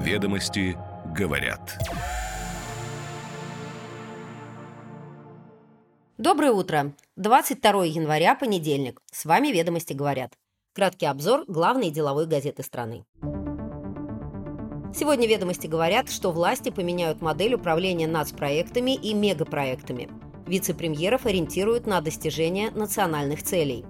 Ведомости говорят. Доброе утро. 22 января, понедельник. С вами «Ведомости говорят». Краткий обзор главной деловой газеты страны. Сегодня «Ведомости говорят, что власти поменяют модель управления нацпроектами и мегапроектами. Вице-премьеров ориентируют на достижение национальных целей –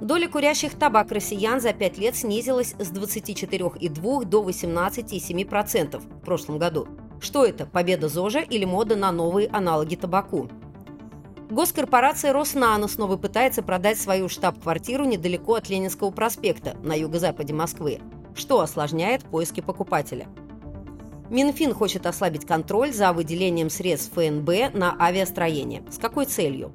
Доля курящих табак россиян за 5 лет снизилась с 24,2 до 18,7% в прошлом году. Что это, победа ЗОЖа или мода на новые аналоги табаку? Госкорпорация «Роснано» снова пытается продать свою штаб-квартиру недалеко от Ленинского проспекта на юго-западе Москвы, что осложняет поиски покупателя. Минфин хочет ослабить контроль за выделением средств ФНБ на авиастроение. С какой целью?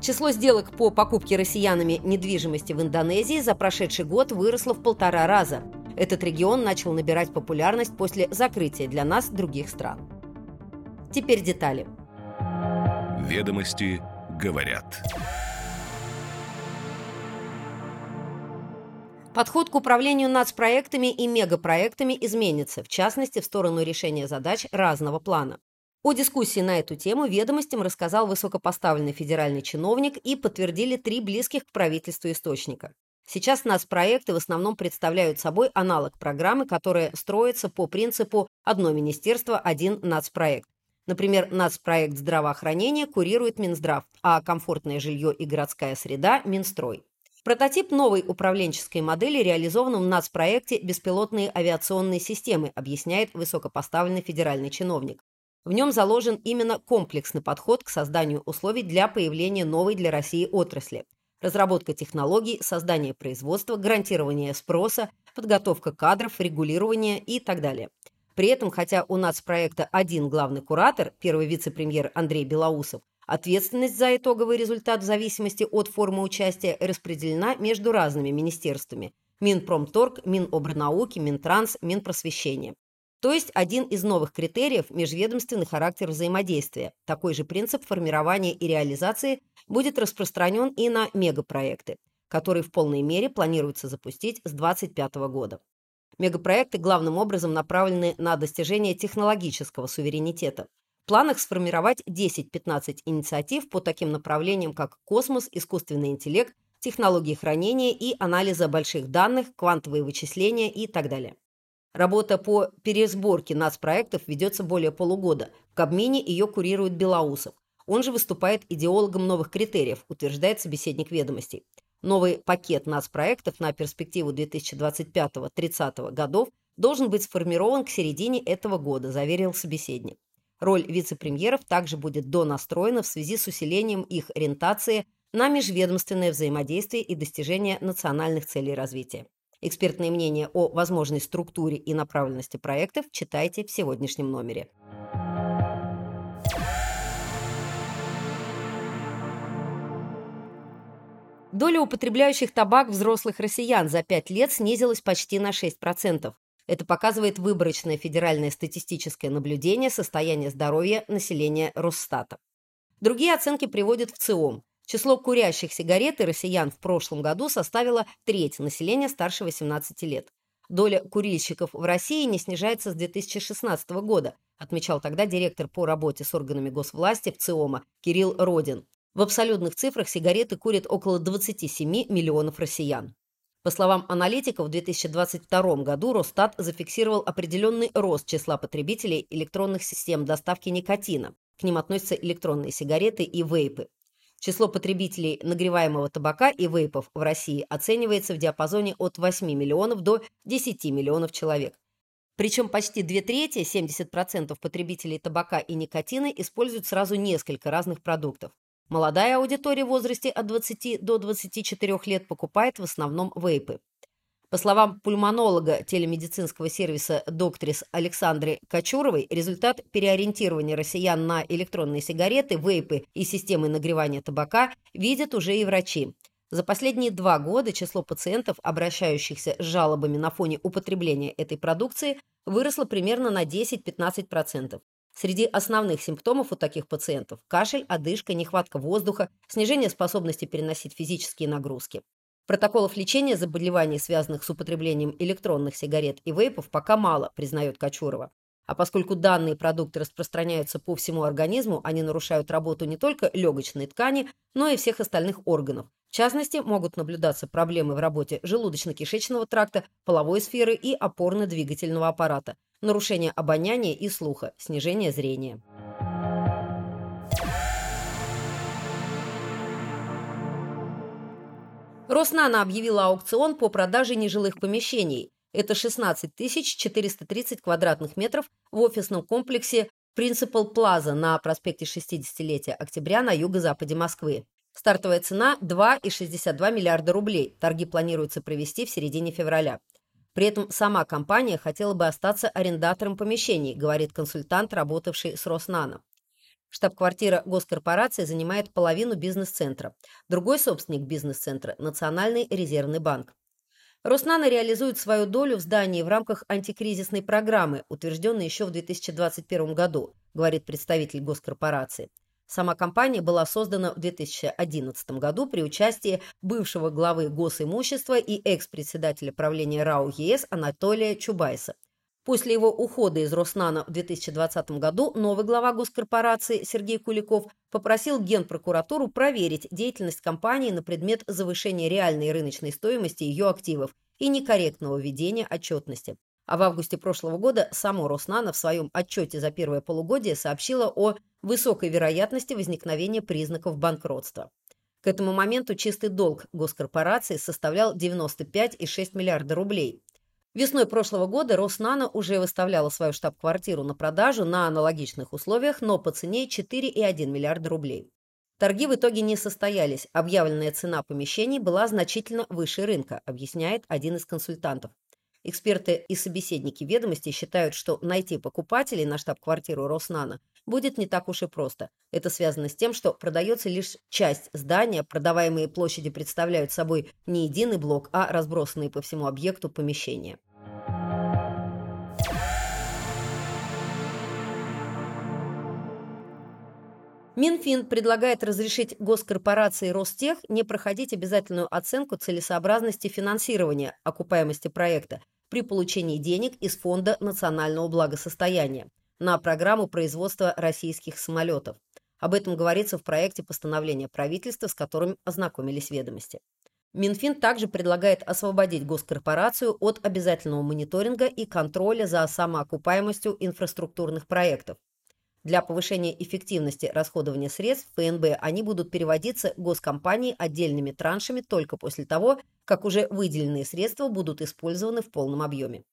Число сделок по покупке россиянами недвижимости в Индонезии за прошедший год выросло в полтора раза. Этот регион начал набирать популярность после закрытия для нас других стран. Теперь детали. Ведомости говорят. Подход к управлению нацпроектами и мегапроектами изменится, в частности, в сторону решения задач разного плана. О дискуссии на эту тему ведомостям рассказал высокопоставленный федеральный чиновник и подтвердили три близких к правительству источника. Сейчас нацпроекты в основном представляют собой аналог программы, которая строится по принципу «одно министерство, один нацпроект». Например, нацпроект здравоохранения курирует Минздрав, а комфортное жилье и городская среда – Минстрой. Прототип новой управленческой модели реализован в нацпроекте «Беспилотные авиационные системы», объясняет высокопоставленный федеральный чиновник. В нем заложен именно комплексный подход к созданию условий для появления новой для России отрасли. Разработка технологий, создание производства, гарантирование спроса, подготовка кадров, регулирование и так далее. При этом, хотя у нас проекта один главный куратор, первый вице-премьер Андрей Белоусов, ответственность за итоговый результат в зависимости от формы участия распределена между разными министерствами – Минпромторг, Минобрнауки, Минтранс, Минпросвещение. То есть один из новых критериев – межведомственный характер взаимодействия. Такой же принцип формирования и реализации будет распространен и на мегапроекты, которые в полной мере планируется запустить с 2025 года. Мегапроекты главным образом направлены на достижение технологического суверенитета. В планах сформировать 10-15 инициатив по таким направлениям, как космос, искусственный интеллект, технологии хранения и анализа больших данных, квантовые вычисления и так далее. Работа по пересборке нацпроектов ведется более полугода. В Кабмине ее курирует Белоусов. Он же выступает идеологом новых критериев, утверждает собеседник ведомостей. Новый пакет нацпроектов на перспективу 2025-30 годов должен быть сформирован к середине этого года, заверил собеседник. Роль вице-премьеров также будет донастроена в связи с усилением их ориентации на межведомственное взаимодействие и достижение национальных целей развития. Экспертное мнение о возможной структуре и направленности проектов читайте в сегодняшнем номере. Доля употребляющих табак взрослых россиян за 5 лет снизилась почти на 6%. Это показывает выборочное федеральное статистическое наблюдение состояния здоровья населения Росстата. Другие оценки приводят в ЦИОМ. Число курящих сигарет и россиян в прошлом году составило треть населения старше 18 лет. Доля курильщиков в России не снижается с 2016 года, отмечал тогда директор по работе с органами госвласти в ЦИОМа Кирилл Родин. В абсолютных цифрах сигареты курят около 27 миллионов россиян. По словам аналитиков, в 2022 году Росстат зафиксировал определенный рост числа потребителей электронных систем доставки никотина. К ним относятся электронные сигареты и вейпы. Число потребителей нагреваемого табака и вейпов в России оценивается в диапазоне от 8 миллионов до 10 миллионов человек. Причем почти две трети, 70% потребителей табака и никотина используют сразу несколько разных продуктов. Молодая аудитория в возрасте от 20 до 24 лет покупает в основном вейпы. По словам пульмонолога телемедицинского сервиса «Доктрис» Александры Кочуровой, результат переориентирования россиян на электронные сигареты, вейпы и системы нагревания табака видят уже и врачи. За последние два года число пациентов, обращающихся с жалобами на фоне употребления этой продукции, выросло примерно на 10-15%. Среди основных симптомов у таких пациентов – кашель, одышка, нехватка воздуха, снижение способности переносить физические нагрузки. Протоколов лечения заболеваний, связанных с употреблением электронных сигарет и вейпов, пока мало, признает Кочурова. А поскольку данные продукты распространяются по всему организму, они нарушают работу не только легочной ткани, но и всех остальных органов. В частности, могут наблюдаться проблемы в работе желудочно-кишечного тракта, половой сферы и опорно-двигательного аппарата, нарушение обоняния и слуха, снижение зрения. Роснана объявила аукцион по продаже нежилых помещений. Это 16 430 квадратных метров в офисном комплексе Principal Plaza на проспекте 60-летия октября на юго-западе Москвы. Стартовая цена – 2,62 миллиарда рублей. Торги планируется провести в середине февраля. При этом сама компания хотела бы остаться арендатором помещений, говорит консультант, работавший с Роснано. Штаб-квартира госкорпорации занимает половину бизнес-центра. Другой собственник бизнес-центра – Национальный резервный банк. Роснано реализует свою долю в здании в рамках антикризисной программы, утвержденной еще в 2021 году, говорит представитель госкорпорации. Сама компания была создана в 2011 году при участии бывшего главы госимущества и экс-председателя правления РАО ЕС Анатолия Чубайса. После его ухода из Роснана в 2020 году новый глава госкорпорации Сергей Куликов попросил Генпрокуратуру проверить деятельность компании на предмет завышения реальной рыночной стоимости ее активов и некорректного ведения отчетности. А в августе прошлого года само Роснано в своем отчете за первое полугодие сообщило о высокой вероятности возникновения признаков банкротства. К этому моменту чистый долг госкорпорации составлял 95,6 миллиарда рублей, Весной прошлого года Роснано уже выставляла свою штаб-квартиру на продажу на аналогичных условиях, но по цене 4,1 миллиарда рублей. Торги в итоге не состоялись. Объявленная цена помещений была значительно выше рынка, объясняет один из консультантов. Эксперты и собеседники ведомости считают, что найти покупателей на штаб-квартиру Роснано будет не так уж и просто. Это связано с тем, что продается лишь часть здания, продаваемые площади представляют собой не единый блок, а разбросанные по всему объекту помещения. Минфин предлагает разрешить госкорпорации Ростех не проходить обязательную оценку целесообразности финансирования окупаемости проекта при получении денег из Фонда национального благосостояния на программу производства российских самолетов. Об этом говорится в проекте постановления правительства, с которым ознакомились ведомости. Минфин также предлагает освободить госкорпорацию от обязательного мониторинга и контроля за самоокупаемостью инфраструктурных проектов. Для повышения эффективности расходования средств ФНБ они будут переводиться госкомпании отдельными траншами только после того, как уже выделенные средства будут использованы в полном объеме.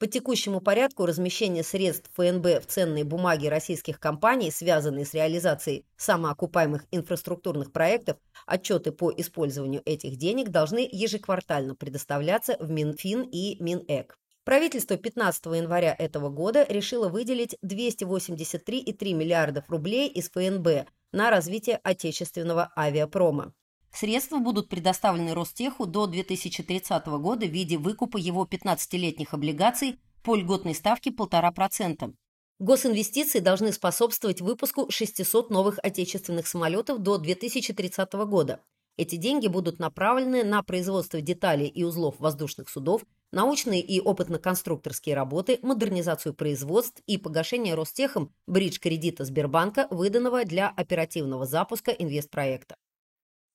По текущему порядку размещение средств ФНБ в ценные бумаги российских компаний, связанные с реализацией самоокупаемых инфраструктурных проектов, отчеты по использованию этих денег должны ежеквартально предоставляться в Минфин и Минэк. Правительство 15 января этого года решило выделить 283,3 миллиардов рублей из ФНБ на развитие отечественного авиапрома. Средства будут предоставлены Ростеху до 2030 года в виде выкупа его 15-летних облигаций по льготной ставке 1,5%. Госинвестиции должны способствовать выпуску 600 новых отечественных самолетов до 2030 года. Эти деньги будут направлены на производство деталей и узлов воздушных судов, научные и опытно-конструкторские работы, модернизацию производств и погашение Ростехом бридж-кредита Сбербанка, выданного для оперативного запуска инвестпроекта.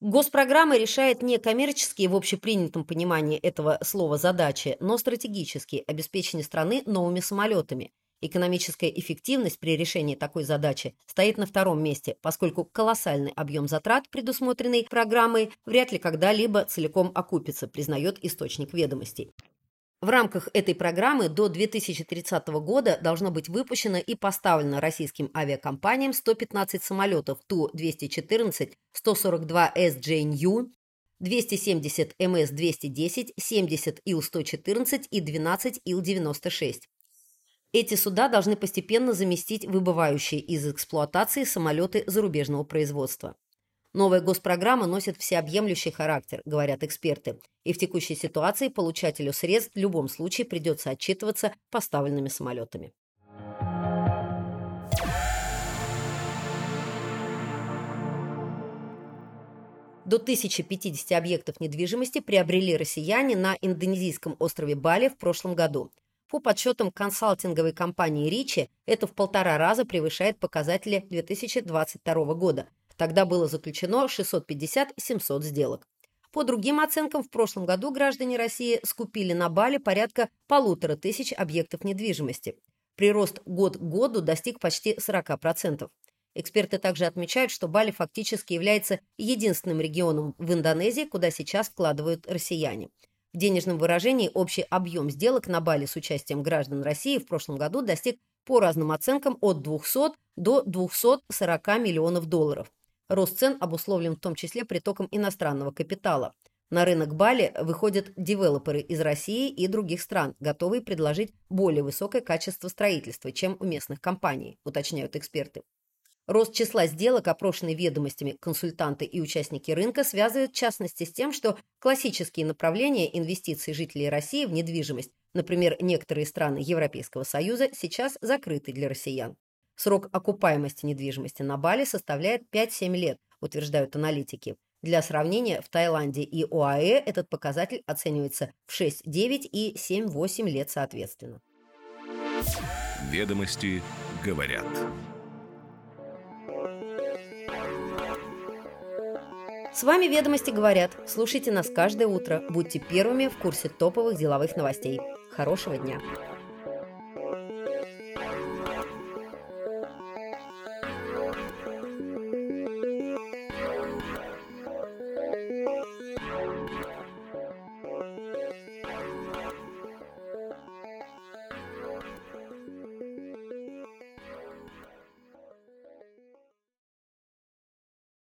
Госпрограмма решает не коммерческие в общепринятом понимании этого слова задачи, но стратегические – обеспечение страны новыми самолетами. Экономическая эффективность при решении такой задачи стоит на втором месте, поскольку колоссальный объем затрат, предусмотренный программой, вряд ли когда-либо целиком окупится, признает источник ведомостей. В рамках этой программы до 2030 года должно быть выпущено и поставлено российским авиакомпаниям 115 самолетов Ту-214, 142 SJNU, 270 МС-210, 70 Ил-114 и 12 Ил-96. Эти суда должны постепенно заместить выбывающие из эксплуатации самолеты зарубежного производства. Новая госпрограмма носит всеобъемлющий характер, говорят эксперты, и в текущей ситуации получателю средств в любом случае придется отчитываться поставленными самолетами. До 1050 объектов недвижимости приобрели россияне на индонезийском острове Бали в прошлом году. По подсчетам консалтинговой компании Ричи, это в полтора раза превышает показатели 2022 года. Тогда было заключено 650-700 сделок. По другим оценкам, в прошлом году граждане России скупили на Бали порядка полутора тысяч объектов недвижимости. Прирост год к году достиг почти 40%. Эксперты также отмечают, что Бали фактически является единственным регионом в Индонезии, куда сейчас вкладывают россияне. В денежном выражении общий объем сделок на Бали с участием граждан России в прошлом году достиг по разным оценкам от 200 до 240 миллионов долларов. Рост цен обусловлен в том числе притоком иностранного капитала. На рынок Бали выходят девелоперы из России и других стран, готовые предложить более высокое качество строительства, чем у местных компаний, уточняют эксперты. Рост числа сделок, опрошенный ведомостями консультанты и участники рынка, связывают в частности с тем, что классические направления инвестиций жителей России в недвижимость, например, некоторые страны Европейского Союза, сейчас закрыты для россиян. Срок окупаемости недвижимости на Бали составляет 5-7 лет, утверждают аналитики. Для сравнения, в Таиланде и ОАЭ этот показатель оценивается в 6-9 и 7-8 лет соответственно. Ведомости говорят. С вами «Ведомости говорят». Слушайте нас каждое утро. Будьте первыми в курсе топовых деловых новостей. Хорошего дня!